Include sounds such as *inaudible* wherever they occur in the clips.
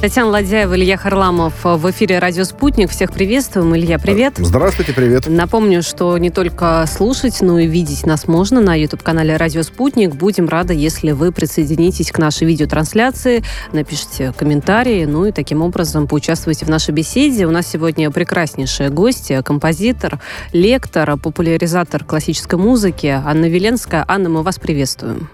Татьяна Ладяева, Илья Харламов в эфире «Радио Спутник». Всех приветствуем. Илья, привет. Здравствуйте, привет. Напомню, что не только слушать, но и видеть нас можно на YouTube-канале «Радио Спутник». Будем рады, если вы присоединитесь к нашей видеотрансляции, напишите комментарии, ну и таким образом поучаствуйте в нашей беседе. У нас сегодня прекраснейшие гости, композитор, лектор, популяризатор классической музыки Анна Веленская. Анна, мы вас приветствуем.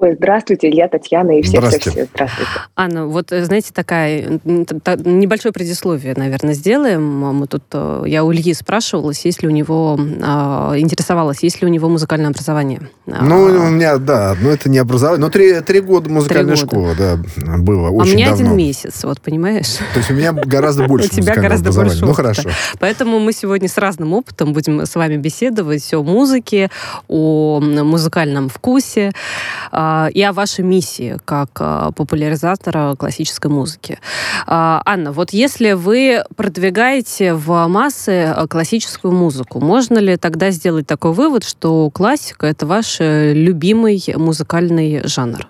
Ой, здравствуйте, Илья, Татьяна и все, все, все. Здравствуйте. Анна, вот, э, знаете, такая небольшое предисловие, наверное, сделаем. Мы тут, э, я у Ильи спрашивалась, есть ли у него, а, интересовалась, есть ли у него музыкальное образование. Ну, у меня, да, но это не образование, но три, три года музыкальной школы, да, было, очень А у меня давно. один месяц, вот, понимаешь? То есть у меня гораздо *laughs* больше У тебя гораздо больше Ну, хорошо. Поэтому мы сегодня с разным опытом будем с вами беседовать о музыке, о музыкальном вкусе, а, и о вашей миссии как а, популяризатора классической музыки. А, Анна, вот если вы продвигаете в массы а, классическую музыку, можно ли тогда сделать такой вывод, что классика это ваш э, любимый музыкальный жанр?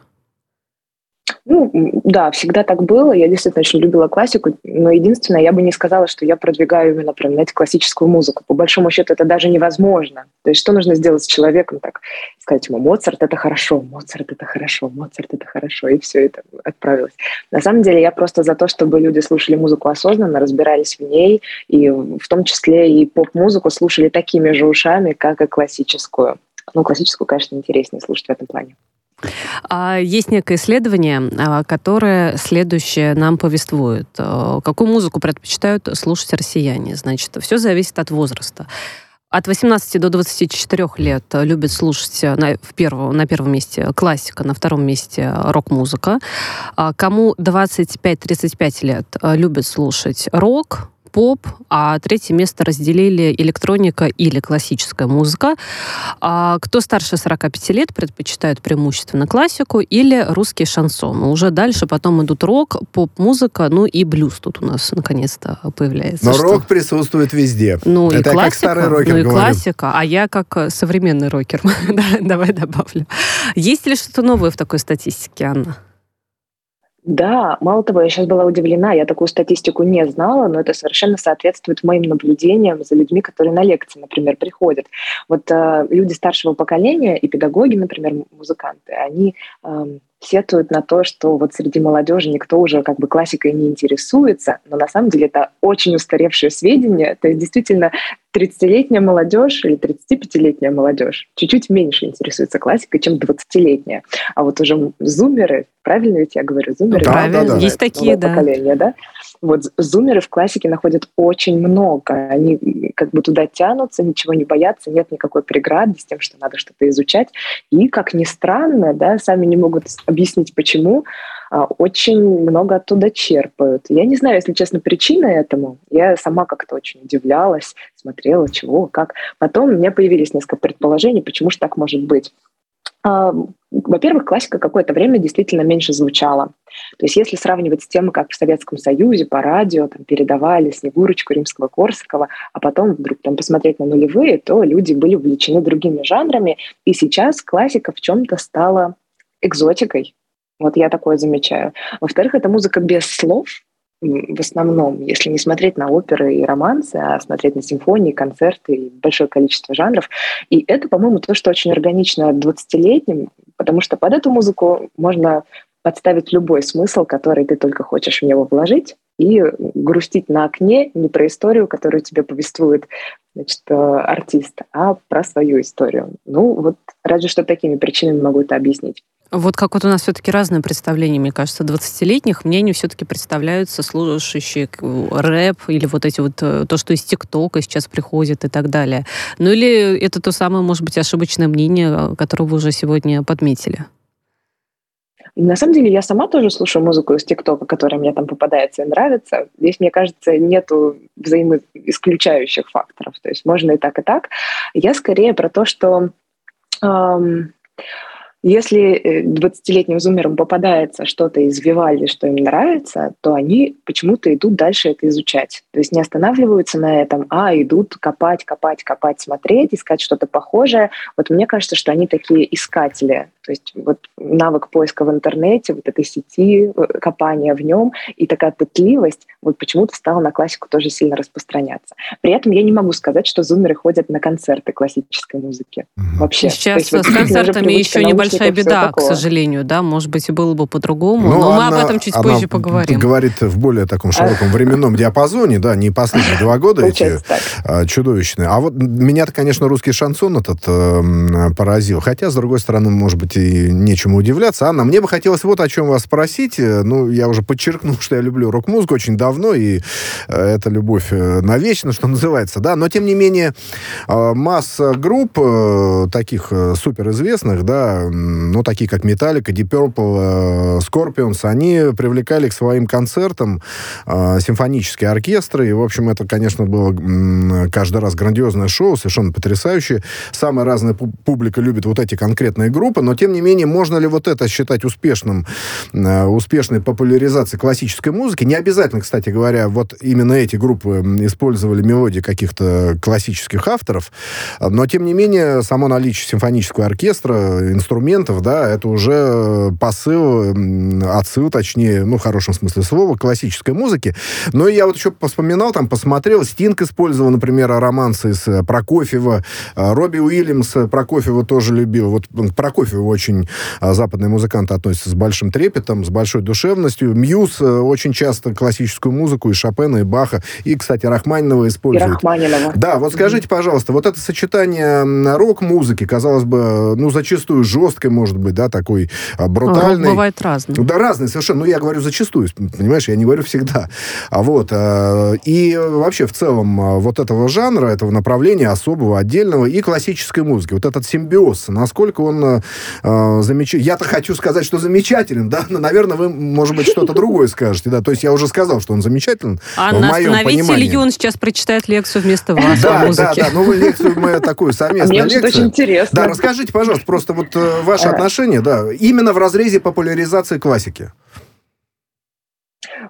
Ну, да, всегда так было. Я действительно очень любила классику, но единственное, я бы не сказала, что я продвигаю именно прям, знаете, классическую музыку. По большому счету это даже невозможно. То есть что нужно сделать с человеком так? Сказать ему, Моцарт — это хорошо, Моцарт — это хорошо, Моцарт — это хорошо, и все это отправилось. На самом деле я просто за то, чтобы люди слушали музыку осознанно, разбирались в ней, и в том числе и поп-музыку слушали такими же ушами, как и классическую. Ну, классическую, конечно, интереснее слушать в этом плане. А есть некое исследование, а, которое следующее нам повествует. А, какую музыку предпочитают слушать россияне? Значит, все зависит от возраста. От 18 до 24 лет любят слушать на, в первом, на первом месте классика, на втором месте рок-музыка. Кому 25-35 лет любят слушать рок, поп, а третье место разделили электроника или классическая музыка. А кто старше 45 лет предпочитают преимущественно классику или русский шансон. Уже дальше потом идут рок, поп-музыка, ну и блюз тут у нас наконец-то появляется. Но что? рок присутствует везде. Ну Это и классика, как старый рокер ну и говорю. классика, а я как современный рокер. *laughs* Давай добавлю. Есть ли что-то новое в такой статистике, Анна? Да, мало того, я сейчас была удивлена, я такую статистику не знала, но это совершенно соответствует моим наблюдениям за людьми, которые на лекции, например, приходят. Вот э, люди старшего поколения и педагоги, например, музыканты, они э, сетуют на то, что вот среди молодежи никто уже как бы классикой не интересуется, но на самом деле это очень устаревшее сведения. То есть действительно 30-летняя молодежь или 35-летняя молодежь чуть-чуть меньше интересуется классикой, чем 20-летняя. А вот уже зумеры, правильно ведь я говорю, зумеры? Да, правильно, да, да. есть такие, да. Поколение, да? Вот зумеры в классике находят очень много. Они как бы туда тянутся, ничего не боятся, нет никакой преграды с тем, что надо что-то изучать. И, как ни странно, да, сами не могут объяснить, почему, очень много оттуда черпают. Я не знаю, если честно, причины этому. Я сама как-то очень удивлялась, смотрела, чего, как. Потом у меня появились несколько предположений, почему же так может быть. А, во-первых, классика какое-то время действительно меньше звучала. То есть если сравнивать с тем, как в Советском Союзе по радио там, передавали Снегурочку Римского-Корсакова, а потом вдруг там посмотреть на нулевые, то люди были увлечены другими жанрами. И сейчас классика в чем-то стала экзотикой. Вот я такое замечаю. Во-вторых, это музыка без слов, в основном, если не смотреть на оперы и романсы, а смотреть на симфонии, концерты и большое количество жанров. И это, по-моему, то, что очень органично 20-летним, потому что под эту музыку можно подставить любой смысл, который ты только хочешь в него вложить, и грустить на окне не про историю, которую тебе повествует значит, э, артист, а про свою историю. Ну, вот разве что такими причинами могу это объяснить. Вот как вот у нас все-таки разное представление, мне кажется, 20-летних. Мне они все-таки представляются слушающие рэп или вот эти вот, э, то, что из ТикТока сейчас приходит и так далее. Ну или это то самое, может быть, ошибочное мнение, которое вы уже сегодня подметили? На самом деле я сама тоже слушаю музыку из ТикТока, которая мне там попадается и нравится. Здесь, мне кажется, нету взаимоисключающих факторов. То есть можно и так, и так. Я скорее про то, что эм, если 20-летним э, зумерам попадается что-то из Вивальди, что им нравится, то они почему-то идут дальше это изучать. То есть не останавливаются на этом, а идут копать, копать, копать, смотреть, искать что-то похожее. Вот мне кажется, что они такие искатели. То есть вот навык поиска в интернете, вот этой сети, э, копания в нем и такая пытливость вот почему-то стала на классику тоже сильно распространяться. При этом я не могу сказать, что зумеры ходят на концерты классической музыки. Вообще. Сейчас есть, вот, с *laughs* концертами еще небольшая беда, к сожалению, да, может быть, и было бы по-другому, но, но мы об этом чуть позже поговорим. говорит в более таком широком временном диапазоне, да, не последние два года эти а, чудовищные. А вот меня-то, конечно, русский шансон этот э, поразил. Хотя, с другой стороны, может быть, и нечему удивляться. Анна, мне бы хотелось вот о чем вас спросить. Ну, я уже подчеркнул, *laughs* что я люблю рок-музыку очень давно, и э, это любовь э, навечно, что *laughs* называется, да. Но, тем не менее, э, масса групп таких суперизвестных, да, ну, такие как Metallica, Deep Purple, Scorpions, они привлекали к своим концертам симфонические оркестры, и, в общем, это, конечно, было каждый раз грандиозное шоу, совершенно потрясающее. Самая разная публика любит вот эти конкретные группы, но, тем не менее, можно ли вот это считать успешным, успешной популяризацией классической музыки? Не обязательно, кстати говоря, вот именно эти группы использовали мелодии каких-то классических авторов, но, тем не менее, само наличие симфонического оркестра, инструментов, да, это уже посыл, отсыл, точнее, ну, в хорошем смысле слова, классической музыки. Но я вот еще вспоминал, там, посмотрел, Стинг использовал, например, романсы из э, Прокофьева, э, Робби Уильямс э, Прокофьева тоже любил. Вот к Прокофьеву очень западные музыканты относятся с большим трепетом, с большой душевностью. Мьюз очень часто классическую музыку и Шопена, и Баха, и, кстати, Рахманинова используют. И Рахманинова. Да, вот скажите, пожалуйста, вот это сочетание рок-музыки, казалось бы, ну, зачастую жесткой, может быть, да, такой брутальной. Рок бывает разный. Да, разный совершенно. Ну, я говорю зачастую, понимаешь, я не говорю всегда. А вот, и вообще, в целом, вот этого жанра, этого направления особого, отдельного, и классической музыки. Вот этот симбиоз, насколько он э, замечательный. Я-то хочу сказать, что замечателен, да, но, наверное, вы, может быть, что-то другое скажете, да. То есть я уже сказал, что он замечателен. Анна, в моем остановите понимании. Илью, он сейчас прочитает лекцию вместо вас да, Да, да, ну вы лекцию, мы такую совместную лекцию. очень интересно. Да, расскажите, пожалуйста, просто вот э, ваши э. отношения, да, именно в разрезе популяризации классики.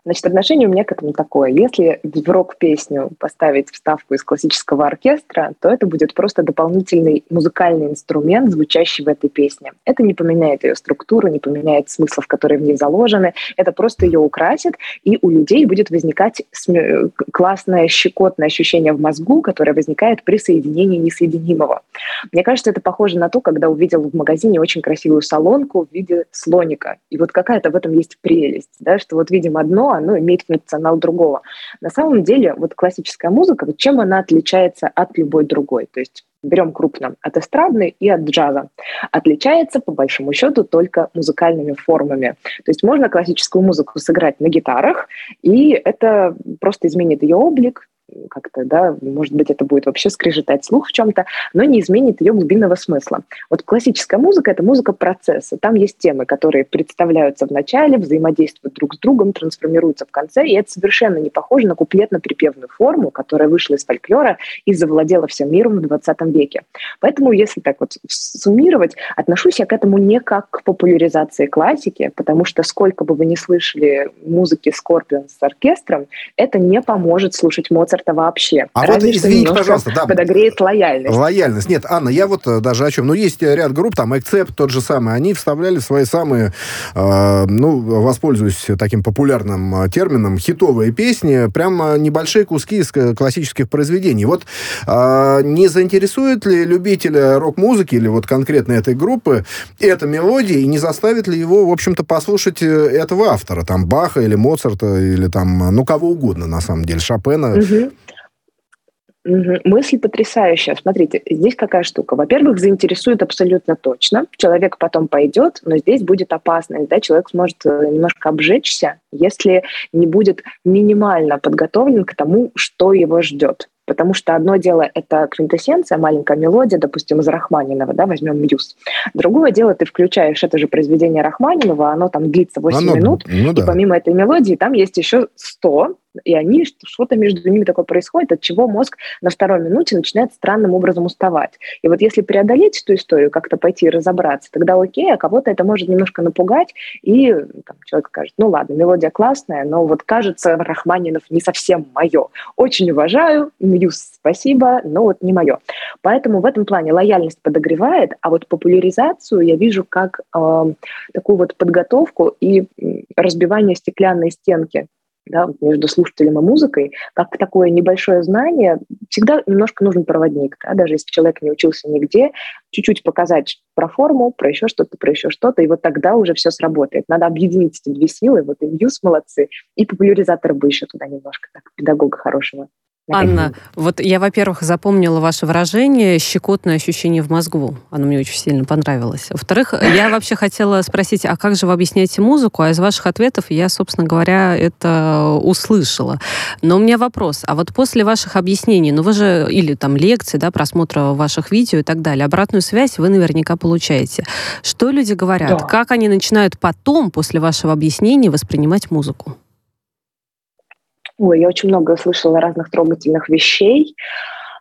Значит, отношение у меня к этому такое. Если в рок-песню поставить вставку из классического оркестра, то это будет просто дополнительный музыкальный инструмент, звучащий в этой песне. Это не поменяет ее структуру, не поменяет смыслов, которые в ней заложены. Это просто ее украсит, и у людей будет возникать классное, щекотное ощущение в мозгу, которое возникает при соединении несоединимого. Мне кажется, это похоже на то, когда увидел в магазине очень красивую салонку в виде слоника. И вот какая-то в этом есть прелесть, да, что вот видим одно, оно имеет функционал другого. На самом деле, вот классическая музыка, вот чем она отличается от любой другой? То есть берем крупно от эстрадной и от джаза. Отличается, по большому счету, только музыкальными формами. То есть можно классическую музыку сыграть на гитарах, и это просто изменит ее облик, как-то, да, может быть, это будет вообще скрежетать слух в чем-то, но не изменит ее глубинного смысла. Вот классическая музыка — это музыка процесса. Там есть темы, которые представляются в начале, взаимодействуют друг с другом, трансформируются в конце, и это совершенно не похоже на куплетно-припевную форму, которая вышла из фольклора и завладела всем миром в 20 веке. Поэтому, если так вот суммировать, отношусь я к этому не как к популяризации классики, потому что сколько бы вы ни слышали музыки Скорпион с оркестром, это не поможет слушать Моцарт Моцарта вообще. А Разве вот извините, пожалуйста, да. Подогреет лояльность. Лояльность. Нет, Анна, я вот э, даже о чем. Ну, есть ряд групп, там, Accept тот же самый, они вставляли свои самые, э, ну, воспользуюсь таким популярным э, термином, хитовые песни, прямо небольшие куски из классических произведений. Вот э, не заинтересует ли любителя рок-музыки или вот конкретно этой группы эта мелодия, и не заставит ли его, в общем-то, послушать э, этого автора, там, Баха или Моцарта, или там, ну, кого угодно, на самом деле, Шопена. Угу. Угу. Мысль потрясающая. Смотрите, здесь какая штука. Во-первых, заинтересует абсолютно точно. Человек потом пойдет, но здесь будет опасность. Да? Человек сможет э, немножко обжечься, если не будет минимально подготовлен к тому, что его ждет. Потому что одно дело — это квинтэссенция, маленькая мелодия, допустим, из Рахманинова, да, возьмем Мьюз. Другое дело, ты включаешь это же произведение Рахманинова, оно там длится 8 оно, минут, ну, да. и помимо этой мелодии там есть еще 100 и они, что-то между ними такое происходит, от чего мозг на второй минуте начинает странным образом уставать. И вот если преодолеть эту историю, как-то пойти разобраться, тогда окей, а кого-то это может немножко напугать, и там, человек скажет, ну ладно, мелодия классная, но вот кажется, Рахманинов не совсем мое. Очень уважаю, Мьюз спасибо, но вот не мое. Поэтому в этом плане лояльность подогревает, а вот популяризацию я вижу как э, такую вот подготовку и разбивание стеклянной стенки да, между слушателем и музыкой, как такое небольшое знание, всегда немножко нужен проводник, да, даже если человек не учился нигде, чуть-чуть показать про форму, про еще что-то, про еще что-то, и вот тогда уже все сработает. Надо объединить эти две силы, вот и Мьюз молодцы, и популяризатор бы еще туда немножко, так, педагога хорошего. Анна, вот я, во-первых, запомнила ваше выражение «щекотное ощущение в мозгу». Оно мне очень сильно понравилось. Во-вторых, я вообще хотела спросить, а как же вы объясняете музыку? А из ваших ответов я, собственно говоря, это услышала. Но у меня вопрос. А вот после ваших объяснений, ну вы же, или там лекции, да, просмотра ваших видео и так далее, обратную связь вы наверняка получаете. Что люди говорят? Да. Как они начинают потом, после вашего объяснения, воспринимать музыку? Ой, я очень много слышала разных трогательных вещей.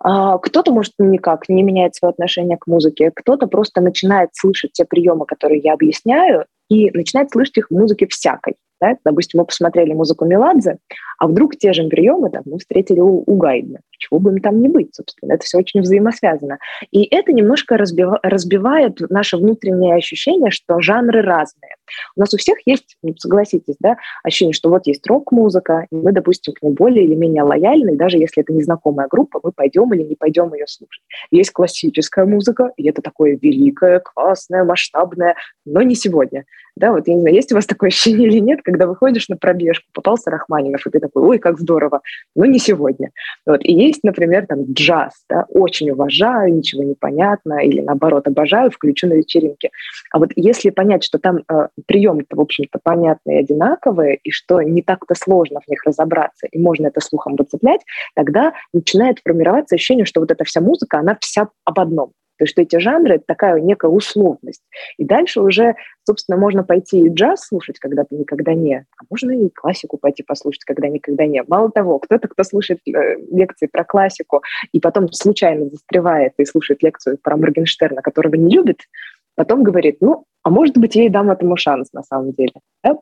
А, кто-то, может, никак не меняет свое отношение к музыке, кто-то просто начинает слышать те приемы, которые я объясняю, и начинает слышать их в музыке всякой. Да? Допустим, мы посмотрели музыку Меладзе, а вдруг те же приемы там, мы встретили у, у Гайдна. Чего бы им там не быть, собственно. Это все очень взаимосвязано. И это немножко разбива, разбивает наше внутреннее ощущение, что жанры разные. У нас у всех есть, ну, согласитесь, да, ощущение, что вот есть рок-музыка, и мы, допустим, к ней более или менее лояльны, и даже если это незнакомая группа, мы пойдем или не пойдем ее слушать. Есть классическая музыка, и это такое великое, классное, масштабное, но не сегодня. Да, вот я не знаю, есть у вас такое ощущение или нет, когда выходишь на пробежку, попался Рахманинов, и ты такой, ой, как здорово, но не сегодня. Вот. И есть, например, там джаз, да, очень уважаю, ничего не понятно, или наоборот, обожаю, включу на вечеринке. А вот если понять, что там э, приемы-то, в общем-то, понятные и одинаковые, и что не так-то сложно в них разобраться, и можно это слухом подцеплять, тогда начинает формироваться ощущение, что вот эта вся музыка, она вся об одном. То есть что эти жанры — это такая некая условность. И дальше уже, собственно, можно пойти и джаз слушать, когда ты никогда не, а можно и классику пойти послушать, когда никогда не. Мало того, кто-то, кто слушает э, лекции про классику и потом случайно застревает и слушает лекцию про Моргенштерна, которого не любит, потом говорит, ну, а может быть, я и дам этому шанс на самом деле. Да?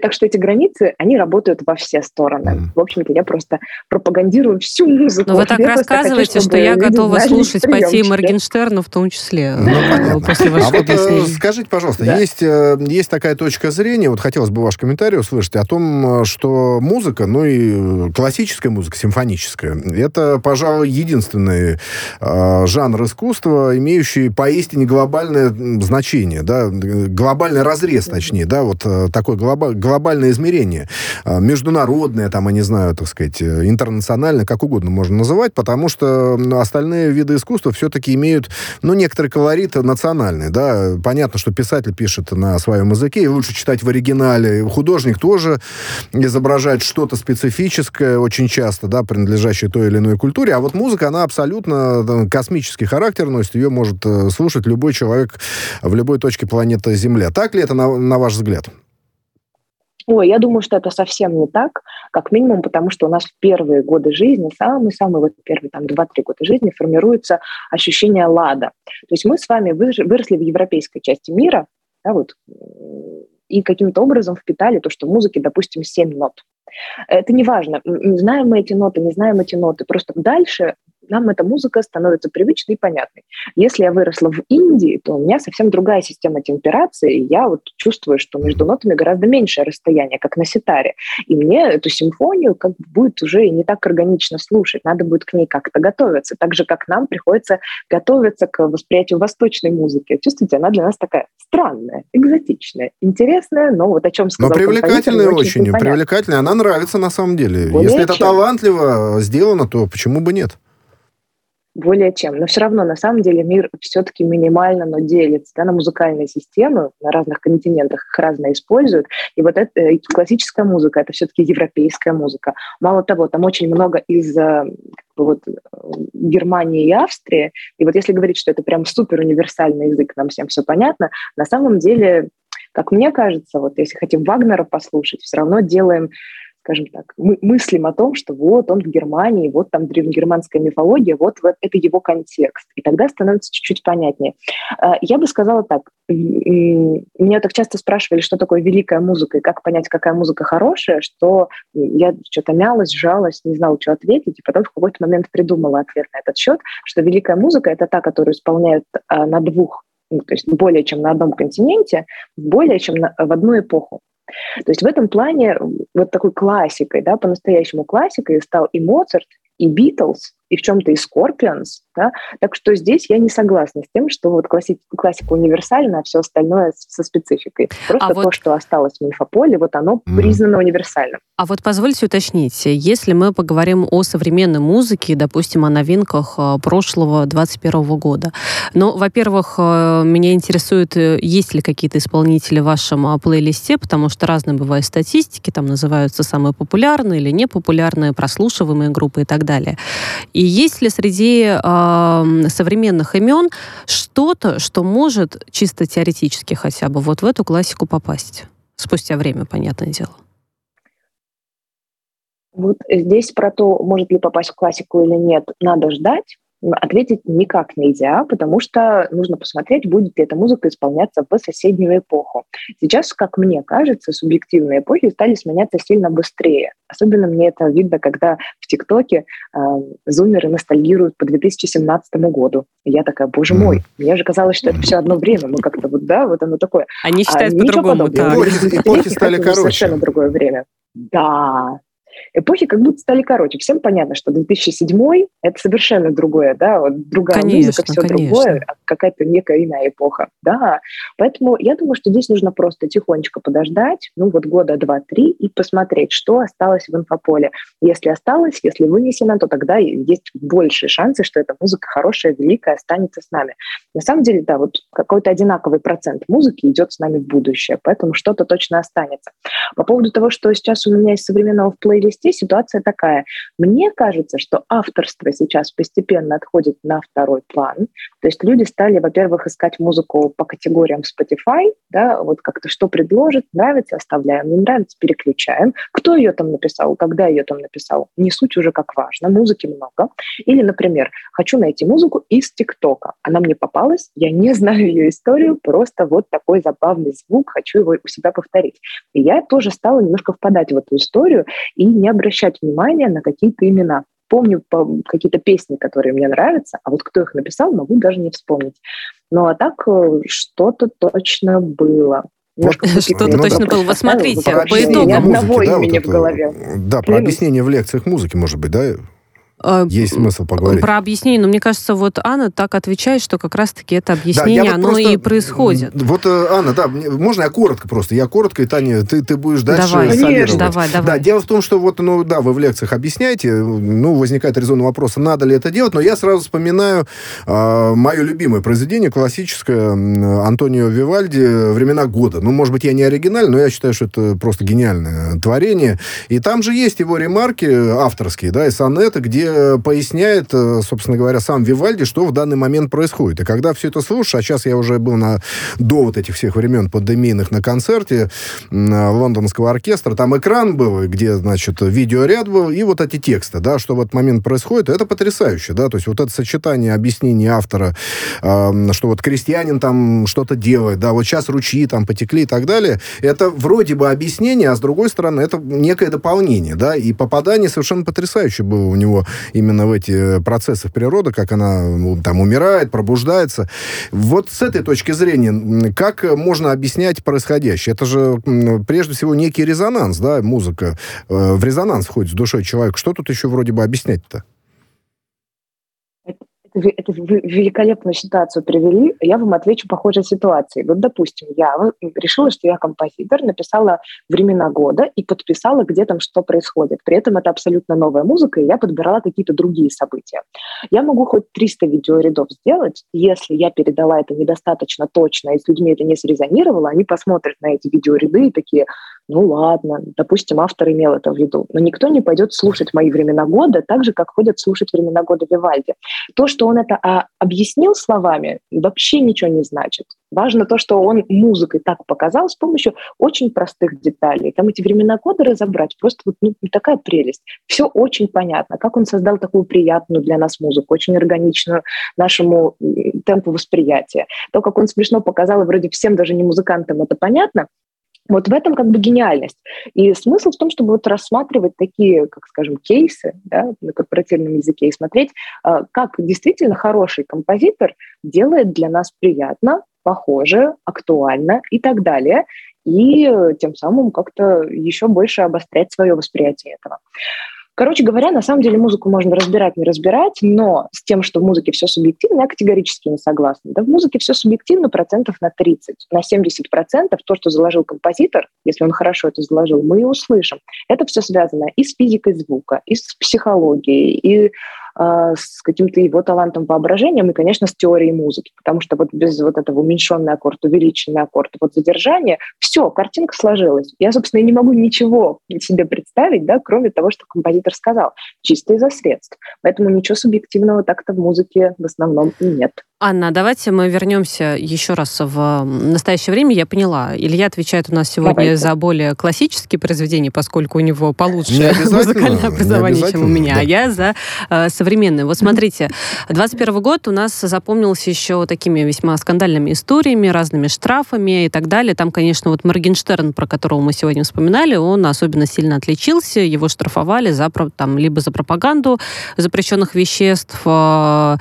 Так что эти границы, они работают во все стороны. Mm. В общем-то, я просто пропагандирую всю музыку. Но вы так я рассказываете, хочу, что я готова слушать пойти Моргенштерна в том числе. Ну, э, после а вот, э, скажите, пожалуйста, да. есть, э, есть такая точка зрения, вот хотелось бы ваш комментарий услышать, о том, что музыка, ну и классическая музыка, симфоническая, это, пожалуй, единственный э, жанр искусства, имеющий поистине глобальное значение, да, глобальный разрез, точнее, да, вот э, такое глоба- глобальное измерение, э, международное, там, я не знаю, так сказать, э, интернациональное, как угодно можно называть, потому что остальные виды искусства все-таки имеют, ну, некоторый колорит национальный, да, понятно, что писатель пишет на своем языке, и лучше читать в оригинале, художник тоже изображает что-то специфическое очень часто, да, принадлежащее той или иной культуре, а вот музыка, она абсолютно космический характер носит, ее может слушать любой человек в любой точке планеты планета Земля. Так ли это, на, на ваш взгляд? Ой, я думаю, что это совсем не так, как минимум, потому что у нас в первые годы жизни, самые-самые вот первые там 2-3 года жизни формируется ощущение лада. То есть мы с вами выросли в европейской части мира, да, вот, и каким-то образом впитали то, что в музыке, допустим, 7 нот. Это не важно, знаем мы эти ноты, не знаем эти ноты. Просто дальше нам эта музыка становится привычной и понятной. Если я выросла в Индии, то у меня совсем другая система темперации, и я вот чувствую, что между нотами гораздо меньшее расстояние, как на ситаре. И мне эту симфонию как бы будет уже не так органично слушать, надо будет к ней как-то готовиться, так же, как нам приходится готовиться к восприятию восточной музыки. Чувствуете, она для нас такая странная, экзотичная, интересная, но вот о чем сказал Но привлекательная очень, очень привлекательная. Она нравится на самом деле. Более Если чем. это талантливо сделано, то почему бы нет? Более чем. Но все равно, на самом деле, мир все-таки минимально, но делится да, на музыкальные системы, на разных континентах их разно используют. И вот это и классическая музыка, это все-таки европейская музыка. Мало того, там очень много из э, вот, э, Германии и Австрии. И вот если говорить, что это прям супер универсальный язык, нам всем все понятно, на самом деле, как мне кажется, вот если хотим Вагнера послушать, все равно делаем скажем так, мы мыслим о том, что вот он в Германии, вот там древнегерманская мифология, вот, вот это его контекст. И тогда становится чуть-чуть понятнее. А, я бы сказала так. Меня так часто спрашивали, что такое великая музыка и как понять, какая музыка хорошая, что я что-то мялась, жалась, не знала, что ответить, и потом в какой-то момент придумала ответ на этот счет, что великая музыка — это та, которую исполняют а, на двух ну, то есть более чем на одном континенте, более чем на, в одну эпоху. То есть в этом плане вот такой классикой, да, по-настоящему классикой стал и Моцарт, и Битлз, и в чем-то и Scorpions, да? Так что здесь я не согласна с тем, что вот классика, классика универсальна, а все остальное со спецификой. Просто а то, вот... что осталось в инфополе, вот оно mm. признано универсальным. А вот позвольте уточнить, если мы поговорим о современной музыке, допустим, о новинках э, прошлого 21 года, ну, во-первых, э, меня интересует, э, есть ли какие-то исполнители в вашем плейлисте, потому что разные бывают статистики, там называются самые популярные или непопулярные, прослушиваемые группы и так далее. И есть ли среди э, современных имен что-то, что может чисто теоретически хотя бы вот в эту классику попасть? Спустя время, понятное дело. Вот здесь про то, может ли попасть в классику или нет, надо ждать. Ответить никак нельзя, потому что нужно посмотреть, будет ли эта музыка исполняться в соседнюю эпоху. Сейчас, как мне кажется, субъективные эпохи стали сменяться сильно быстрее. Особенно мне это видно, когда в ТикТоке э, зумеры ностальгируют по 2017 году. И я такая, боже мой, мне же казалось, что это все одно время. Мы как-то вот, да, вот оно такое. Они считают а по-другому. Эпохи, эпохи стали короче. Совершенно другое время. Да, эпохи как будто стали короче. Всем понятно, что 2007 — это совершенно другое, да, вот другая конечно, музыка, все конечно. другое, а какая-то некая иная эпоха, да. Поэтому я думаю, что здесь нужно просто тихонечко подождать, ну вот года два-три и посмотреть, что осталось в инфополе. Если осталось, если вынесено, то тогда есть большие шансы, что эта музыка хорошая, великая, останется с нами. На самом деле, да, вот какой-то одинаковый процент музыки идет с нами в будущее, поэтому что-то точно останется. По поводу того, что сейчас у меня из современного в плейлисте привести, ситуация такая. Мне кажется, что авторство сейчас постепенно отходит на второй план. То есть люди стали, во-первых, искать музыку по категориям Spotify, да, вот как-то что предложит, нравится, оставляем, не нравится, переключаем. Кто ее там написал, когда ее там написал, не суть уже как важно, музыки много. Или, например, хочу найти музыку из ТикТока. Она мне попалась, я не знаю ее историю, просто вот такой забавный звук, хочу его у себя повторить. И я тоже стала немножко впадать в эту историю и не обращать внимания на какие-то имена. Помню какие-то песни, которые мне нравятся, а вот кто их написал, могу даже не вспомнить. Ну а так э, что-то точно было. Что-то ну, точно было. Вот смотрите, по итогам. Ни одного имени в голове. Да, про объяснение в лекциях музыки, может быть, да? А, Есть смысл поговорить. Про объяснение, но мне кажется, вот Анна так отвечает, что как раз-таки это объяснение, да, вот оно просто, и происходит. Вот, э, Анна, да, можно я коротко просто? Я коротко, и Таня, ты, ты будешь дальше давай, Конечно. Давай, давай. Да, дело в том, что вот, ну, да, вы в лекциях объясняете, ну, возникает резонный вопрос, надо ли это делать, но я сразу вспоминаю э, мое любимое произведение, классическое, Антонио Вивальди «Времена года». Ну, может быть, я не оригинальный, но я считаю, что это просто гениальное творение. И там же есть его ремарки авторские, да, и сонеты, где поясняет, э, собственно говоря, сам Вивальди, что в данный момент происходит. И когда все это слушаешь, а сейчас я уже был на, до вот этих всех времен пандемийных на концерте лондонского оркестра, там экран был, где, значит, видеоряд был, и вот эти тексты, да, что в этот момент происходит, это потрясающе, да, то есть вот это сочетание объяснений автора, э, что вот крестьянин там что-то делает, да, вот сейчас ручьи там потекли и так далее, это вроде бы объяснение, а с другой стороны, это некое дополнение, да, и попадание совершенно потрясающее было у него именно в эти процессы природы, как она ну, там умирает, пробуждается. Вот с этой точки зрения, как можно объяснять происходящее? Это же прежде всего некий резонанс, да, музыка э, в резонанс входит с душой человека. Что тут еще вроде бы объяснять-то? Это великолепную ситуацию привели, я вам отвечу похожей ситуации. Вот, допустим, я решила, что я композитор, написала времена года и подписала, где там что происходит. При этом это абсолютно новая музыка, и я подбирала какие-то другие события. Я могу хоть 300 видеорядов сделать, если я передала это недостаточно точно, и с людьми это не срезонировало, они посмотрят на эти видеоряды и такие, ну ладно, допустим, автор имел это в виду. Но никто не пойдет слушать мои времена года так же, как ходят слушать времена года Вивальди. То, что он это а, объяснил словами, вообще ничего не значит. Важно то, что он музыкой так показал с помощью очень простых деталей. Там эти времена года разобрать, просто вот ну, такая прелесть. Все очень понятно, как он создал такую приятную для нас музыку, очень органичную нашему темпу восприятия. То, как он смешно показал, и вроде всем даже не музыкантам это понятно, вот в этом как бы гениальность. И смысл в том, чтобы вот рассматривать такие, как скажем, кейсы да, на корпоративном языке и смотреть, а, как действительно хороший композитор делает для нас приятно, похоже, актуально и так далее, и тем самым как-то еще больше обострять свое восприятие этого. Короче говоря, на самом деле музыку можно разбирать, не разбирать, но с тем, что в музыке все субъективно, я категорически не согласна. Да, в музыке все субъективно процентов на 30. На 70 процентов то, что заложил композитор, если он хорошо это заложил, мы и услышим. Это все связано и с физикой звука, и с психологией, и с каким-то его талантом воображением и, конечно, с теорией музыки, потому что вот без вот этого уменьшенный аккорд, увеличенный аккорд, вот задержание, все, картинка сложилась. Я, собственно, не могу ничего себе представить, да, кроме того, что композитор сказал, чисто из-за средств. Поэтому ничего субъективного так-то в музыке в основном и нет. Анна, давайте мы вернемся еще раз в настоящее время. Я поняла, Илья отвечает у нас сегодня давайте. за более классические произведения, поскольку у него получше *laughs* музыкальное образование, чем у меня, да. а я за э, современные. Вот смотрите, 21 год у нас запомнился еще такими весьма скандальными историями, разными штрафами и так далее. Там, конечно, вот Моргенштерн, про которого мы сегодня вспоминали, он особенно сильно отличился. Его штрафовали за, там, либо за пропаганду запрещенных веществ, э,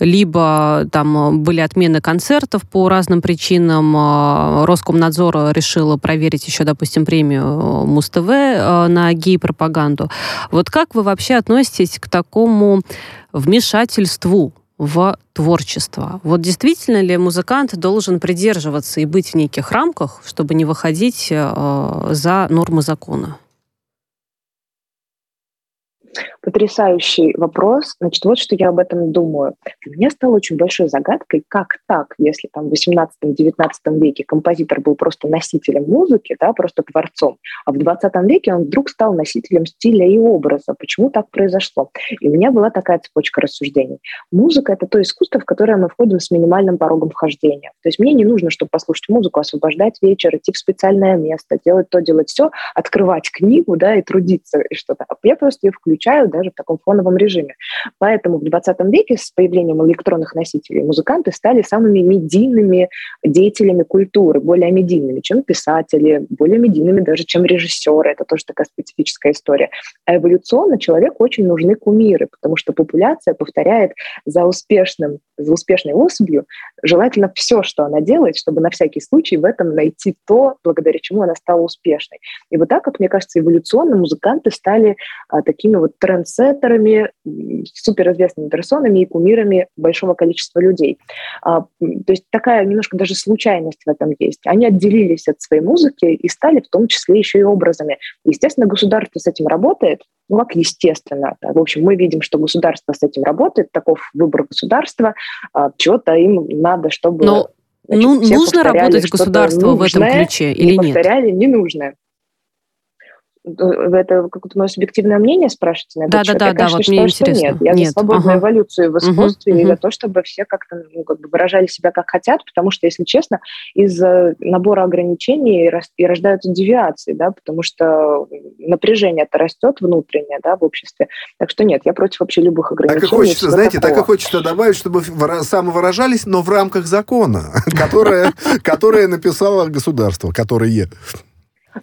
либо там э, были отмены концертов по разным причинам. Э, Роскомнадзор решил проверить еще, допустим, премию э, Муз-ТВ на гей-пропаганду. Вот как вы вообще относитесь к такому вмешательству в творчество. Вот действительно ли музыкант должен придерживаться и быть в неких рамках, чтобы не выходить за нормы закона? Потрясающий вопрос. Значит, вот что я об этом думаю. Для меня стало очень большой загадкой, как так, если там в 18-19 веке композитор был просто носителем музыки, да, просто творцом, а в 20 веке он вдруг стал носителем стиля и образа. Почему так произошло? И у меня была такая цепочка рассуждений. Музыка — это то искусство, в которое мы входим с минимальным порогом вхождения. То есть мне не нужно, чтобы послушать музыку, освобождать вечер, идти в специальное место, делать то, делать все, открывать книгу, да, и трудиться, и что-то. Я просто ее включаю даже в таком фоновом режиме. Поэтому в 20 веке с появлением электронных носителей музыканты стали самыми медийными деятелями культуры, более медийными, чем писатели, более медийными даже, чем режиссеры. Это тоже такая специфическая история. А эволюционно человеку очень нужны кумиры, потому что популяция повторяет за успешным, за успешной особью желательно все, что она делает, чтобы на всякий случай в этом найти то, благодаря чему она стала успешной. И вот так, как мне кажется, эволюционно музыканты стали а, такими вот трендсеттерами, суперизвестными персонами и кумирами большого количества людей. А, то есть такая немножко даже случайность в этом есть. Они отделились от своей музыки и стали в том числе еще и образами. Естественно, государство с этим работает, ну, как естественно. В общем, мы видим, что государство с этим работает, таков выбор государства, а, чего-то им надо, чтобы... Но Значит, ну, нужно работать государству в этом ключе или нет? Повторяли ненужное. Вы это какое-то мое субъективное мнение спрашиваете на этот да, счет? Да, да, да, вот считаю, мне интересно. Нет, я нет. за свободную ага. эволюцию в искусстве угу, и угу. за то, чтобы все как-то ну, как бы выражали себя как хотят, потому что, если честно, из набора ограничений и рождаются девиации, да, потому что напряжение это растет внутреннее, да, в обществе. Так что нет, я против вообще любых ограничений. Так и хочется, знаете, такого. так и хочется добавить, чтобы самовыражались, но в рамках закона, *laughs* которое написало государство, которое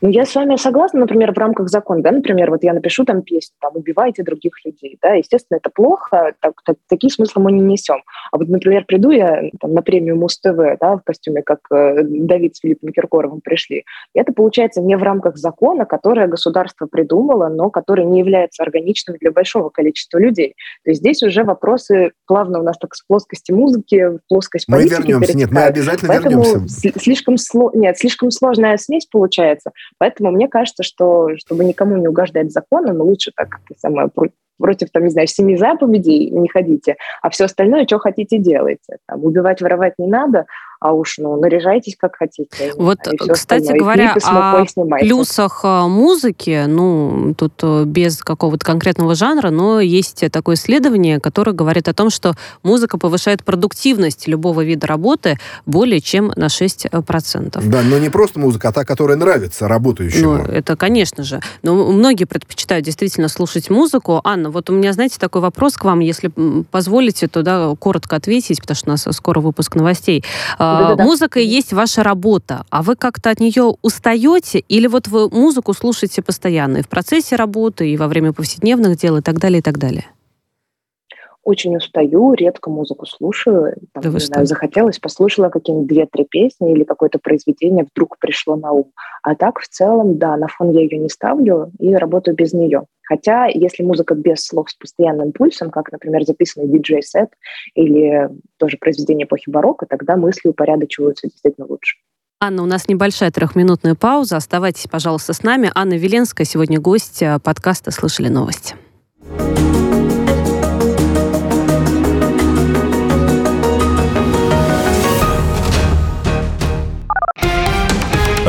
ну, я с вами согласна, например, в рамках закона, да, например, вот я напишу там песню, там, убивайте других людей, да, естественно, это плохо, так, так, такие смыслы мы не несем. А вот, например, приду я там, на премию Муз-ТВ, да, в костюме, как э, Давид с Филиппом Киркоровым пришли, и это получается не в рамках закона, которое государство придумало, но который не является органичным для большого количества людей. То есть здесь уже вопросы плавно у нас так с плоскости музыки в плоскость политики Мы вернемся, нет, мы обязательно Поэтому вернемся. Слишком, нет, слишком сложная смесь получается. Поэтому мне кажется, что чтобы никому не угождать законам, лучше так самое против, там, не знаю, семи заповедей не ходите, а все остальное, что хотите, делайте. Там, убивать, воровать не надо, а уж, ну, наряжайтесь как хотите. Вот, кстати остальное. говоря, о плюсах а, музыки, ну, тут э, без какого-то конкретного жанра, но есть такое исследование, которое говорит о том, что музыка повышает продуктивность любого вида работы более чем на 6%. Да, но не просто музыка, а та, которая нравится работающему. Ну, это, конечно же. Но многие предпочитают действительно слушать музыку. Анна, вот у меня, знаете, такой вопрос к вам, если позволите, то да, коротко ответить, потому что у нас скоро выпуск новостей. А, музыка и есть ваша работа, а вы как-то от нее устаете или вот вы музыку слушаете постоянно и в процессе работы, и во время повседневных дел и так далее, и так далее? Очень устаю, редко музыку слушаю. Там, да не знаю, захотелось, послушала какие-нибудь две-три песни или какое-то произведение вдруг пришло на ум. А так, в целом, да, на фон я ее не ставлю и работаю без нее. Хотя, если музыка без слов с постоянным пульсом, как, например, записанный диджей-сет или тоже произведение эпохи барокко, тогда мысли упорядочиваются действительно лучше. Анна, у нас небольшая трехминутная пауза. Оставайтесь, пожалуйста, с нами. Анна Веленская сегодня гость э, подкаста «Слышали новости».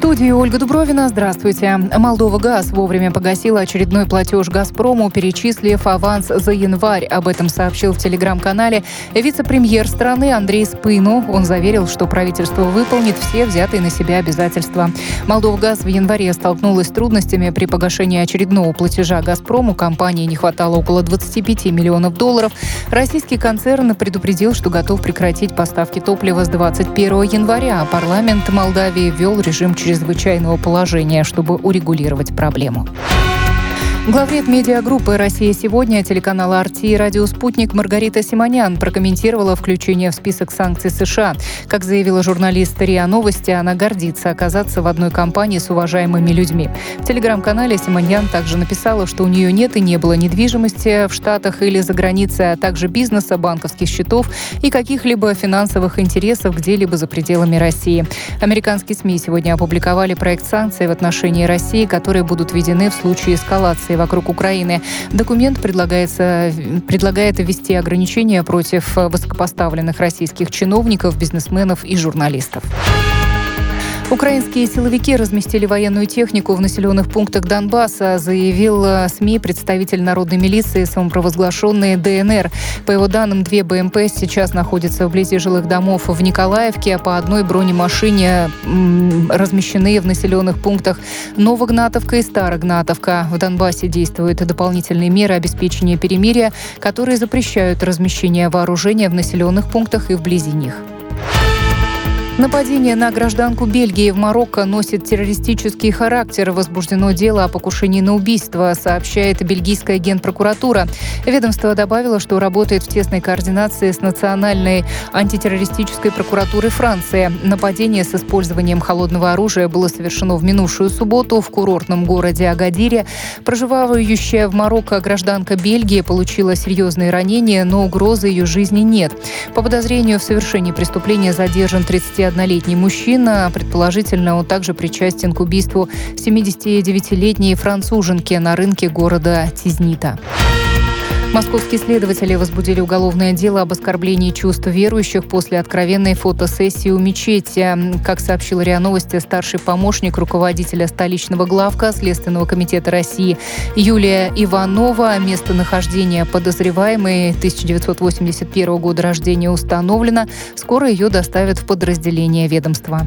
студии Ольга Дубровина. Здравствуйте. Молдова ГАЗ вовремя погасила очередной платеж «Газпрому», перечислив аванс за январь. Об этом сообщил в телеграм-канале вице-премьер страны Андрей Спыну. Он заверил, что правительство выполнит все взятые на себя обязательства. Молдова ГАЗ в январе столкнулась с трудностями при погашении очередного платежа «Газпрому». Компании не хватало около 25 миллионов долларов. Российский концерн предупредил, что готов прекратить поставки топлива с 21 января. Парламент Молдавии ввел режим через чрезвычайного положения, чтобы урегулировать проблему. Главред медиагруппы «Россия сегодня» телеканала «Арти» и радио «Спутник» Маргарита Симонян прокомментировала включение в список санкций США. Как заявила журналист РИА Новости, она гордится оказаться в одной компании с уважаемыми людьми. В телеграм-канале Симонян также написала, что у нее нет и не было недвижимости в Штатах или за границей, а также бизнеса, банковских счетов и каких-либо финансовых интересов где-либо за пределами России. Американские СМИ сегодня опубликовали проект санкций в отношении России, которые будут введены в случае эскалации вокруг Украины. Документ предлагается, предлагает ввести ограничения против высокопоставленных российских чиновников, бизнесменов и журналистов. Украинские силовики разместили военную технику в населенных пунктах Донбасса, заявил э, СМИ представитель народной милиции, самопровозглашенные ДНР. По его данным, две БМП сейчас находятся вблизи жилых домов в Николаевке, а по одной бронемашине размещены в населенных пунктах Новогнатовка и Старогнатовка. В Донбассе действуют дополнительные меры обеспечения перемирия, которые запрещают размещение вооружения в населенных пунктах и вблизи них. Нападение на гражданку Бельгии в Марокко носит террористический характер. Возбуждено дело о покушении на убийство, сообщает бельгийская генпрокуратура. Ведомство добавило, что работает в тесной координации с Национальной антитеррористической прокуратурой Франции. Нападение с использованием холодного оружия было совершено в минувшую субботу в курортном городе Агадире. Проживающая в Марокко гражданка Бельгии получила серьезные ранения, но угрозы ее жизни нет. По подозрению в совершении преступления задержан 30 21-летний мужчина. Предположительно, он также причастен к убийству 79-летней француженки на рынке города Тизнита. Московские следователи возбудили уголовное дело об оскорблении чувств верующих после откровенной фотосессии у мечети. Как сообщил РИА Новости, старший помощник руководителя столичного главка Следственного комитета России Юлия Иванова. Местонахождение подозреваемой 1981 года рождения установлено. Скоро ее доставят в подразделение ведомства.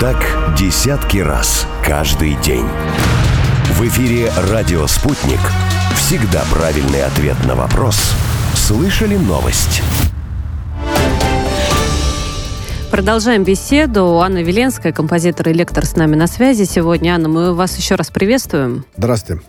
Так десятки раз каждый день. В эфире «Радио Спутник». Всегда правильный ответ на вопрос. Слышали новость? Продолжаем беседу. Анна Веленская, композитор и лектор с нами на связи сегодня. Анна, мы вас еще раз приветствуем. Здравствуйте.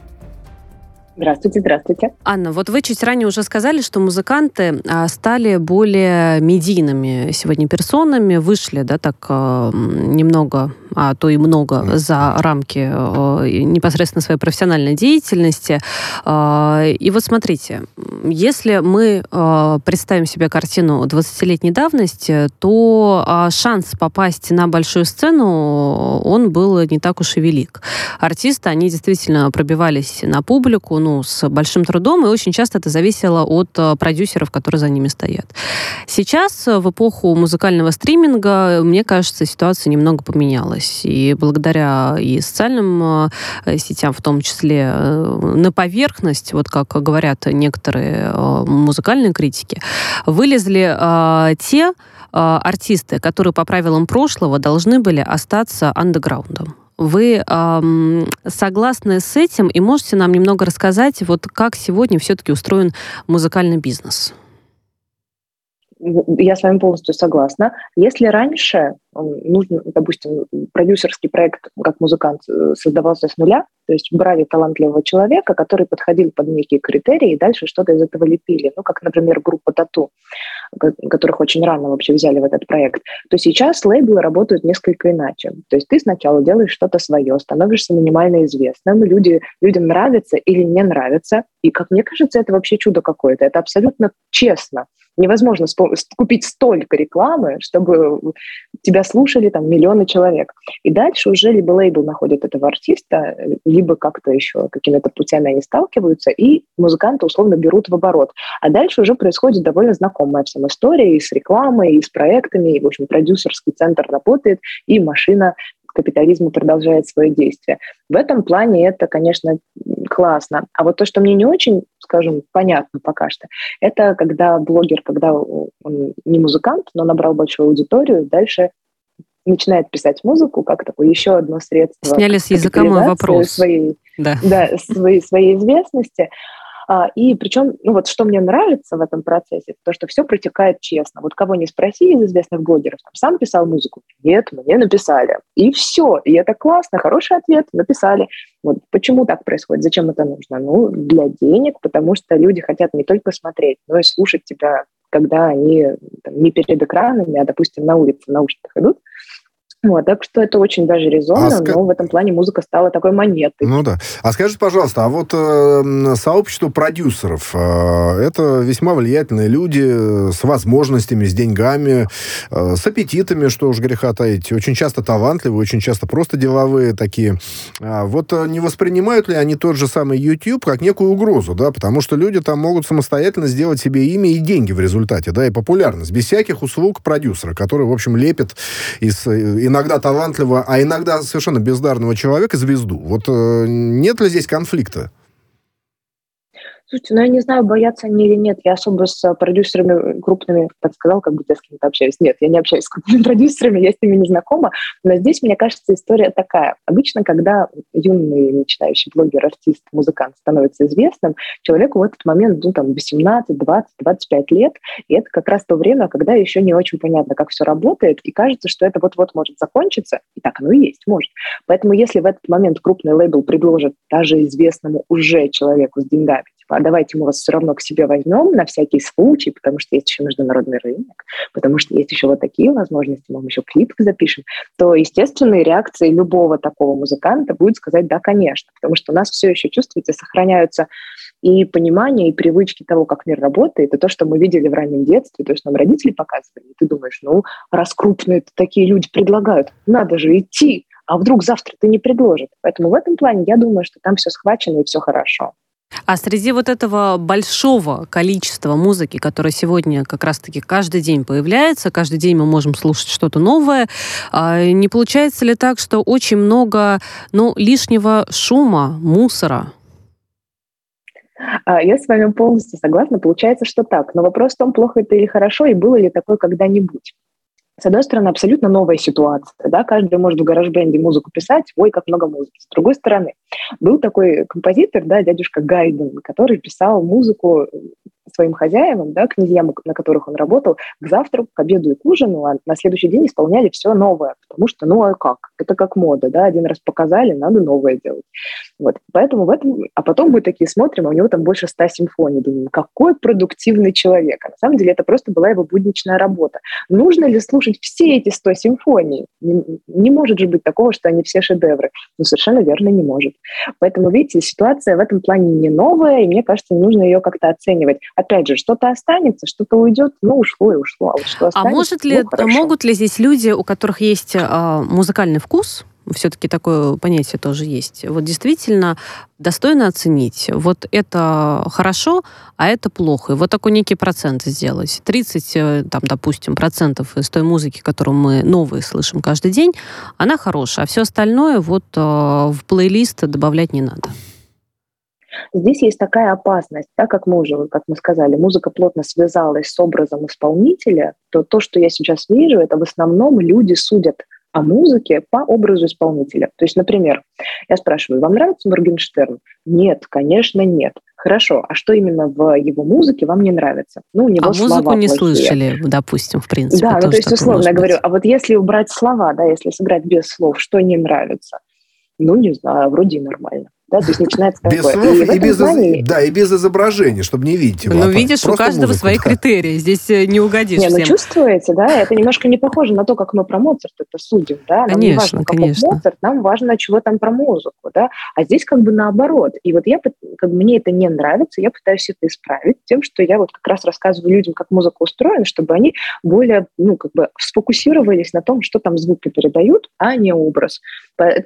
Здравствуйте, здравствуйте. Анна, вот вы чуть ранее уже сказали, что музыканты а, стали более медийными сегодня персонами, вышли, да, так а, немного а то и много за рамки э, непосредственно своей профессиональной деятельности. А, и вот смотрите, если мы э, представим себе картину 20-летней давности, то а, шанс попасть на большую сцену, он был не так уж и велик. Артисты, они действительно пробивались на публику, ну, с большим трудом, и очень часто это зависело от э, продюсеров, которые за ними стоят. Сейчас, в эпоху музыкального стриминга, мне кажется, ситуация немного поменялась появилась. И благодаря и социальным э, сетям, в том числе, э, на поверхность, вот как говорят некоторые э, музыкальные критики, вылезли те артисты, которые по правилам прошлого должны были остаться андеграундом. Вы эм, согласны с этим и можете нам немного рассказать, вот как сегодня все-таки устроен музыкальный бизнес? Я с вами полностью согласна. Если раньше нужно, допустим, продюсерский проект как музыкант э, создавался с нуля, то есть брали талантливого человека, который подходил под некие критерии, и дальше что-то из этого лепили. Ну, как, например, группа Тату, которых очень рано вообще взяли в этот проект, то сейчас лейблы работают несколько иначе. То есть ты сначала делаешь что-то свое, становишься минимально известным, люди, людям нравится или не нравится, и, как мне кажется, это вообще чудо какое-то. Это абсолютно честно. Невозможно купить столько рекламы, чтобы тебя слушали там миллионы человек. И дальше уже либо лейбл находит этого артиста, либо как-то еще какими-то путями они сталкиваются, и музыканты условно берут в оборот. А дальше уже происходит довольно знакомая всем история и с рекламой, и с проектами, и, в общем, продюсерский центр работает, и машина капитализма продолжает свое действие. В этом плане это, конечно, классно. А вот то, что мне не очень, скажем, понятно пока что, это когда блогер, когда он не музыкант, но набрал большую аудиторию, дальше начинает писать музыку как такое еще одно средство. Сняли с языка мой вопрос. Своей, да. Да, своей, своей известности. А, и причем, ну вот что мне нравится в этом процессе, то, что все протекает честно. Вот кого не спроси из известных блогеров, там, сам писал музыку? Нет, мне написали. И все. И это классно, хороший ответ, написали. Вот почему так происходит? Зачем это нужно? Ну, для денег, потому что люди хотят не только смотреть, но и слушать тебя, когда они там, не перед экранами, а, допустим, на улице в наушниках идут. Вот, так что это очень даже резонно, а ска... но в этом плане музыка стала такой монетой. Ну да. А скажите, пожалуйста, а вот э, сообщество продюсеров, э, это весьма влиятельные люди с возможностями, с деньгами, э, с аппетитами, что уж греха таить, очень часто талантливые, очень часто просто деловые такие. А вот э, не воспринимают ли они тот же самый YouTube как некую угрозу, да, потому что люди там могут самостоятельно сделать себе имя и деньги в результате, да, и популярность, без всяких услуг продюсера, который, в общем, лепит из э, иногда талантливого, а иногда совершенно бездарного человека звезду. Вот э, нет ли здесь конфликта? Слушайте, ну я не знаю, боятся они или нет. Я особо с э, продюсерами крупными, так сказал, как бы я с кем-то общаюсь. Нет, я не общаюсь с крупными *laughs* продюсерами, я с ними не знакома. Но здесь, мне кажется, история такая. Обычно, когда юный начинающий блогер, артист, музыкант становится известным, человеку в этот момент, ну, там, 18, 20, 25 лет, и это как раз то время, когда еще не очень понятно, как все работает, и кажется, что это вот-вот может закончиться, и так оно и есть, может. Поэтому если в этот момент крупный лейбл предложит даже известному уже человеку с деньгами, а давайте мы вас все равно к себе возьмем на всякий случай, потому что есть еще международный рынок, потому что есть еще вот такие возможности, мы еще клип запишем, то естественной реакцией любого такого музыканта будет сказать «да, конечно», потому что у нас все еще, чувствуете, сохраняются и понимание, и привычки того, как мир работает, и то, что мы видели в раннем детстве, то, что нам родители показывали, и ты думаешь, ну, раз крупные такие люди предлагают, надо же идти, а вдруг завтра ты не предложит. Поэтому в этом плане я думаю, что там все схвачено и все хорошо. А среди вот этого большого количества музыки, которая сегодня как раз-таки каждый день появляется, каждый день мы можем слушать что-то новое, а не получается ли так, что очень много ну, лишнего шума, мусора? А, я с вами полностью согласна. Получается, что так. Но вопрос в том, плохо это или хорошо, и было ли такое когда-нибудь. С одной стороны, абсолютно новая ситуация. Да? Каждый может в гараж-бенде музыку писать, ой, как много музыки. С другой стороны, был такой композитор, да, дядюшка Гайден, который писал музыку своим хозяевам, да, князьям, на которых он работал, к завтраку, к обеду и к ужину, а на следующий день исполняли все новое, потому что, ну а как? Это как мода, да, один раз показали, надо новое делать. Вот. Поэтому в этом... А потом мы такие смотрим, а у него там больше ста симфоний. Думаем, какой продуктивный человек. А на самом деле это просто была его будничная работа. Нужно ли слушать все эти сто симфоний? Не, не может же быть такого, что они все шедевры. Ну, совершенно верно, не может. Поэтому, видите, ситуация в этом плане не новая, и мне кажется, нужно ее как-то оценивать. Опять же, что-то останется, что-то уйдет, ну, ушло и ушло. А, вот что а может ли, ну, могут ли здесь люди, у которых есть э, музыкальный вкус, все-таки такое понятие тоже есть. Вот действительно достойно оценить. Вот это хорошо, а это плохо. И вот такой некий процент сделать. 30, э, там, допустим, процентов из той музыки, которую мы новые слышим каждый день, она хорошая, а все остальное вот э, в плейлист добавлять не надо. Здесь есть такая опасность, так как мы уже, как мы сказали, музыка плотно связалась с образом исполнителя, то то, что я сейчас вижу, это в основном люди судят о музыке по образу исполнителя. То есть, например, я спрашиваю, вам нравится Моргенштерн? Нет, конечно, нет. Хорошо, а что именно в его музыке вам не нравится? Ну, у него а слова музыку не плохие. слышали, допустим, в принципе. Да, ну то есть условно я говорю, а вот если убрать слова, да, если сыграть без слов, что не нравится? Ну, не знаю, вроде нормально. Да, то есть начинается без такое. слов и, и без, плане... да, и без изображения, чтобы не видеть его. Ну, видишь, у каждого музыку, свои да. критерии. Здесь э, не угодишь не, ну, всем. ну чувствуете, да, это немножко не похоже на то, как мы про Моцарт это судим, да. Нам конечно, не важно, конечно. Моцарт, нам важно, чего там про музыку, да. А здесь как бы наоборот. И вот я, как бы мне это не нравится, я пытаюсь это исправить тем, что я вот как раз рассказываю людям, как музыка устроена, чтобы они более, ну, как бы сфокусировались на том, что там звуки передают, а не образ.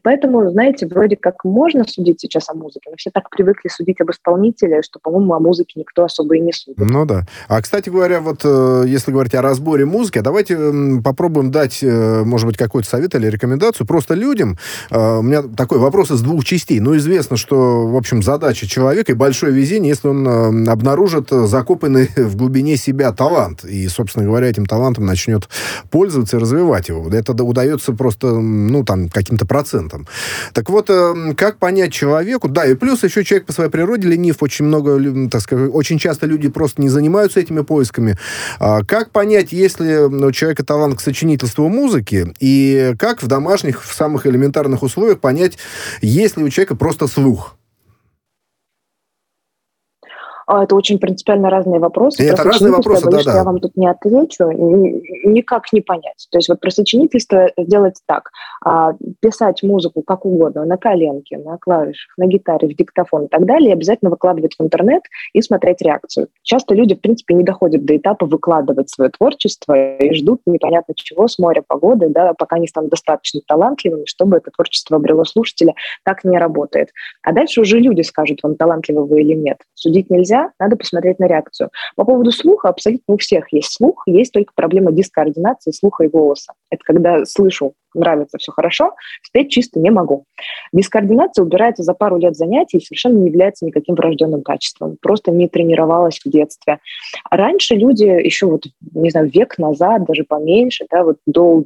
Поэтому, знаете, вроде как можно судить сейчас о музыке, но все так привыкли судить об исполнителе, что, по-моему, о музыке никто особо и не судит. Ну да. А, кстати говоря, вот э, если говорить о разборе музыки, давайте попробуем дать, э, может быть, какой-то совет или рекомендацию просто людям. Э, у меня такой вопрос из двух частей. Ну, известно, что, в общем, задача человека и большое везение, если он обнаружит закопанный *laughs* в глубине себя талант. И, собственно говоря, этим талантом начнет пользоваться и развивать его. Это удается просто, ну, там, каким-то процентом. Так вот, как понять человеку, да, и плюс еще человек по своей природе ленив, очень много, так сказать, очень часто люди просто не занимаются этими поисками. А как понять, если у человека талант к сочинительству музыки, и как в домашних, в самых элементарных условиях понять, есть ли у человека просто слух? А, это очень принципиально разные вопросы. И это разные вопросы, да, да. Я вам тут не отвечу, никак не понять. То есть вот про сочинительство сделать так. А, писать музыку как угодно, на коленке, на клавишах, на гитаре, в диктофон и так далее, и обязательно выкладывать в интернет и смотреть реакцию. Часто люди, в принципе, не доходят до этапа выкладывать свое творчество и ждут непонятно чего с моря погоды, да, пока не станут достаточно талантливыми, чтобы это творчество обрело слушателя. Так не работает. А дальше уже люди скажут, вам талантливы вы или нет. Судить нельзя, нельзя, надо посмотреть на реакцию. По поводу слуха, абсолютно у всех есть слух, есть только проблема дискоординации слуха и голоса. Это когда слышу нравится, все хорошо, спеть чисто не могу. Дискоординация убирается за пару лет занятий и совершенно не является никаким врожденным качеством. Просто не тренировалась в детстве. А раньше люди еще вот, не знаю, век назад, даже поменьше, да, вот до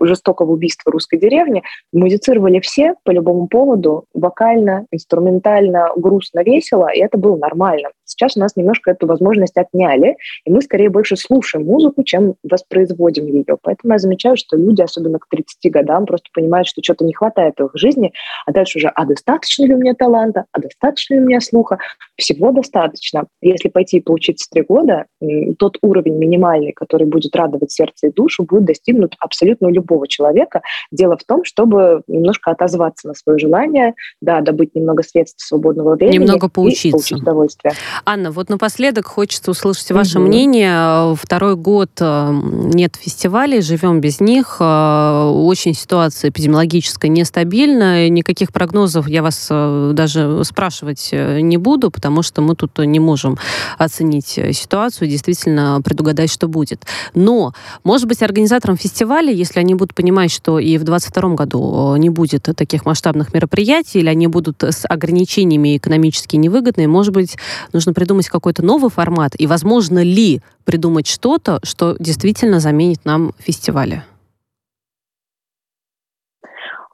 жестокого убийства русской деревни, музицировали все по любому поводу, вокально, инструментально, грустно, весело, и это было нормально. Сейчас у нас немножко эту возможность отняли, и мы скорее больше слушаем музыку, чем воспроизводим ее. Поэтому я замечаю, что люди, особенно к 30 годам просто понимают, что что-то не хватает в их жизни, а дальше уже, а достаточно ли у меня таланта, а достаточно ли у меня слуха? Всего достаточно. Если пойти и поучиться три года, тот уровень минимальный, который будет радовать сердце и душу, будет достигнут абсолютно у любого человека. Дело в том, чтобы немножко отозваться на свое желание, да, добыть немного средств свободного времени. Немного поучиться. И получить удовольствие. Анна, вот напоследок хочется услышать ваше угу. мнение. Второй год э, нет фестивалей, живем без них. Э, очень очень ситуация эпидемиологическая нестабильная. Никаких прогнозов я вас э, даже спрашивать э, не буду, потому что мы тут не можем оценить э, ситуацию, действительно предугадать, что будет. Но, может быть, организаторам фестиваля, если они будут понимать, что и в 2022 году не будет таких масштабных мероприятий, или они будут с ограничениями экономически невыгодные, может быть, нужно придумать какой-то новый формат, и возможно ли придумать что-то, что действительно заменит нам фестивали?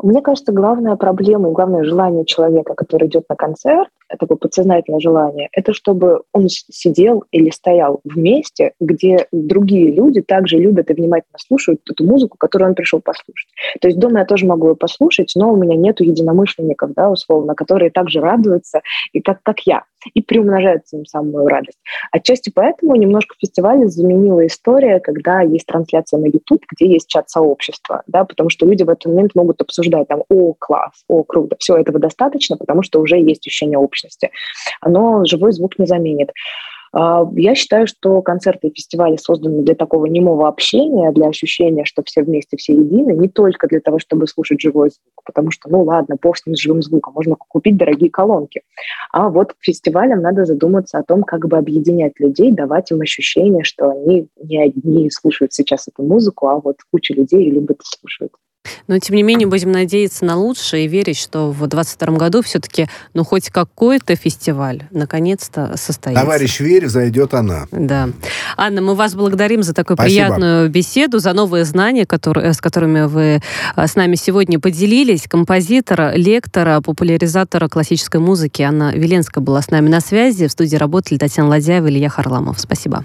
Мне кажется, главная проблема и главное желание человека, который идет на концерт, такое подсознательное желание, это чтобы он сидел или стоял в месте, где другие люди также любят и внимательно слушают эту музыку, которую он пришел послушать. То есть дома я тоже могу ее послушать, но у меня нету единомышленников, да, условно, которые также радуются, и как, как я и приумножают тем самым мою радость. Отчасти поэтому немножко фестиваль заменила история, когда есть трансляция на YouTube, где есть чат сообщества, да, потому что люди в этот момент могут обсуждать там, о, класс, о, круто, все этого достаточно, потому что уже есть ощущение общности. Оно живой звук не заменит. А, я считаю, что концерты и фестивали созданы для такого немого общения, для ощущения, что все вместе, все едины, не только для того, чтобы слушать живой звук, потому что, ну ладно, бог с ним с живым звуком, можно купить дорогие колонки. А вот к фестивалям надо задуматься о том, как бы объединять людей, давать им ощущение, что они не одни слушают сейчас эту музыку, а вот куча людей любят и слушают. Но, тем не менее, будем надеяться на лучшее и верить, что в 2022 году все-таки, ну, хоть какой-то фестиваль наконец-то состоится. Товарищ Верь, зайдет она. Да. Анна, мы вас благодарим за такую Спасибо. приятную беседу, за новые знания, которые, с которыми вы а, с нами сегодня поделились. Композитора, лектора, популяризатора классической музыки Анна Веленская была с нами на связи. В студии работали Татьяна Ладяева и Илья Харламов. Спасибо.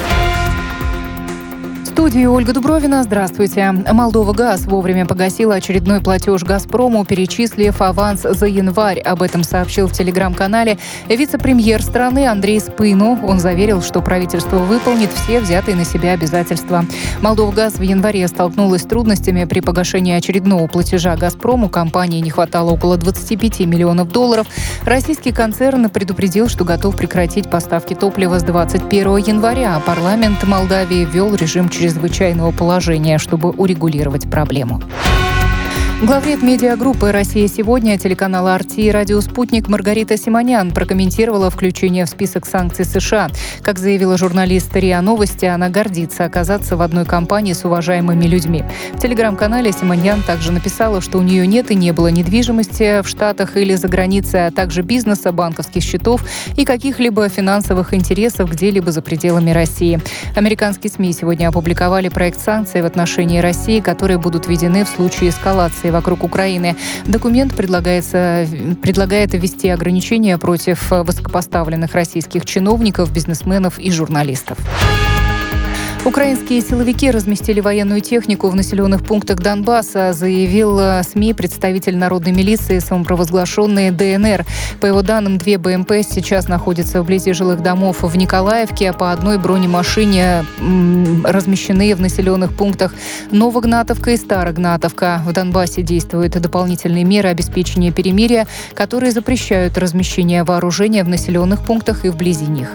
студии Ольга Дубровина. Здравствуйте. Молдова ГАЗ вовремя погасила очередной платеж «Газпрому», перечислив аванс за январь. Об этом сообщил в телеграм-канале вице-премьер страны Андрей Спыну. Он заверил, что правительство выполнит все взятые на себя обязательства. Молдова ГАЗ в январе столкнулась с трудностями при погашении очередного платежа «Газпрому». Компании не хватало около 25 миллионов долларов. Российский концерн предупредил, что готов прекратить поставки топлива с 21 января. Парламент Молдавии ввел режим чрезвычайного положения, чтобы урегулировать проблему. Главред медиагруппы «Россия сегодня» телеканала «Арти» и радио «Спутник» Маргарита Симонян прокомментировала включение в список санкций США. Как заявила журналист РИА Новости, она гордится оказаться в одной компании с уважаемыми людьми. В телеграм-канале Симонян также написала, что у нее нет и не было недвижимости в Штатах или за границей, а также бизнеса, банковских счетов и каких-либо финансовых интересов где-либо за пределами России. Американские СМИ сегодня опубликовали проект санкций в отношении России, которые будут введены в случае эскалации вокруг Украины. Документ предлагается, предлагает ввести ограничения против высокопоставленных российских чиновников, бизнесменов и журналистов. Украинские силовики разместили военную технику в населенных пунктах Донбасса, заявил СМИ представитель народной милиции, самопровозглашенный ДНР. По его данным, две БМП сейчас находятся вблизи жилых домов в Николаевке, а по одной бронемашине размещены в населенных пунктах Новогнатовка и Старогнатовка. В Донбассе действуют дополнительные меры обеспечения перемирия, которые запрещают размещение вооружения в населенных пунктах и вблизи них.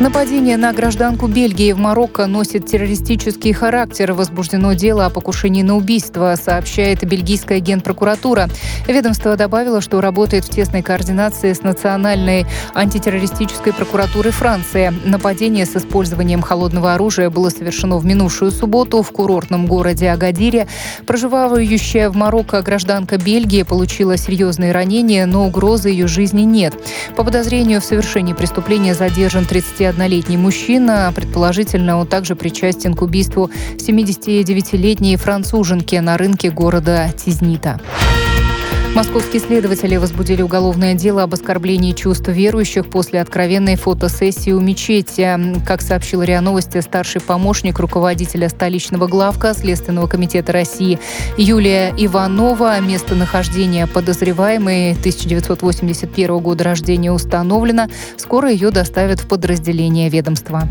Нападение на гражданку Бельгии в Марокко носит террористический характер. Возбуждено дело о покушении на убийство, сообщает бельгийская генпрокуратура. Ведомство добавило, что работает в тесной координации с Национальной антитеррористической прокуратурой Франции. Нападение с использованием холодного оружия было совершено в минувшую субботу в курортном городе Агадире. Проживающая в Марокко гражданка Бельгии получила серьезные ранения, но угрозы ее жизни нет. По подозрению в совершении преступления задержан 30 21-летний мужчина. Предположительно, он также причастен к убийству 79-летней француженки на рынке города Тизнита. Московские следователи возбудили уголовное дело об оскорблении чувств верующих после откровенной фотосессии у мечети. Как сообщил РИА Новости, старший помощник руководителя столичного главка Следственного комитета России Юлия Иванова. Местонахождение подозреваемой 1981 года рождения установлено. Скоро ее доставят в подразделение ведомства.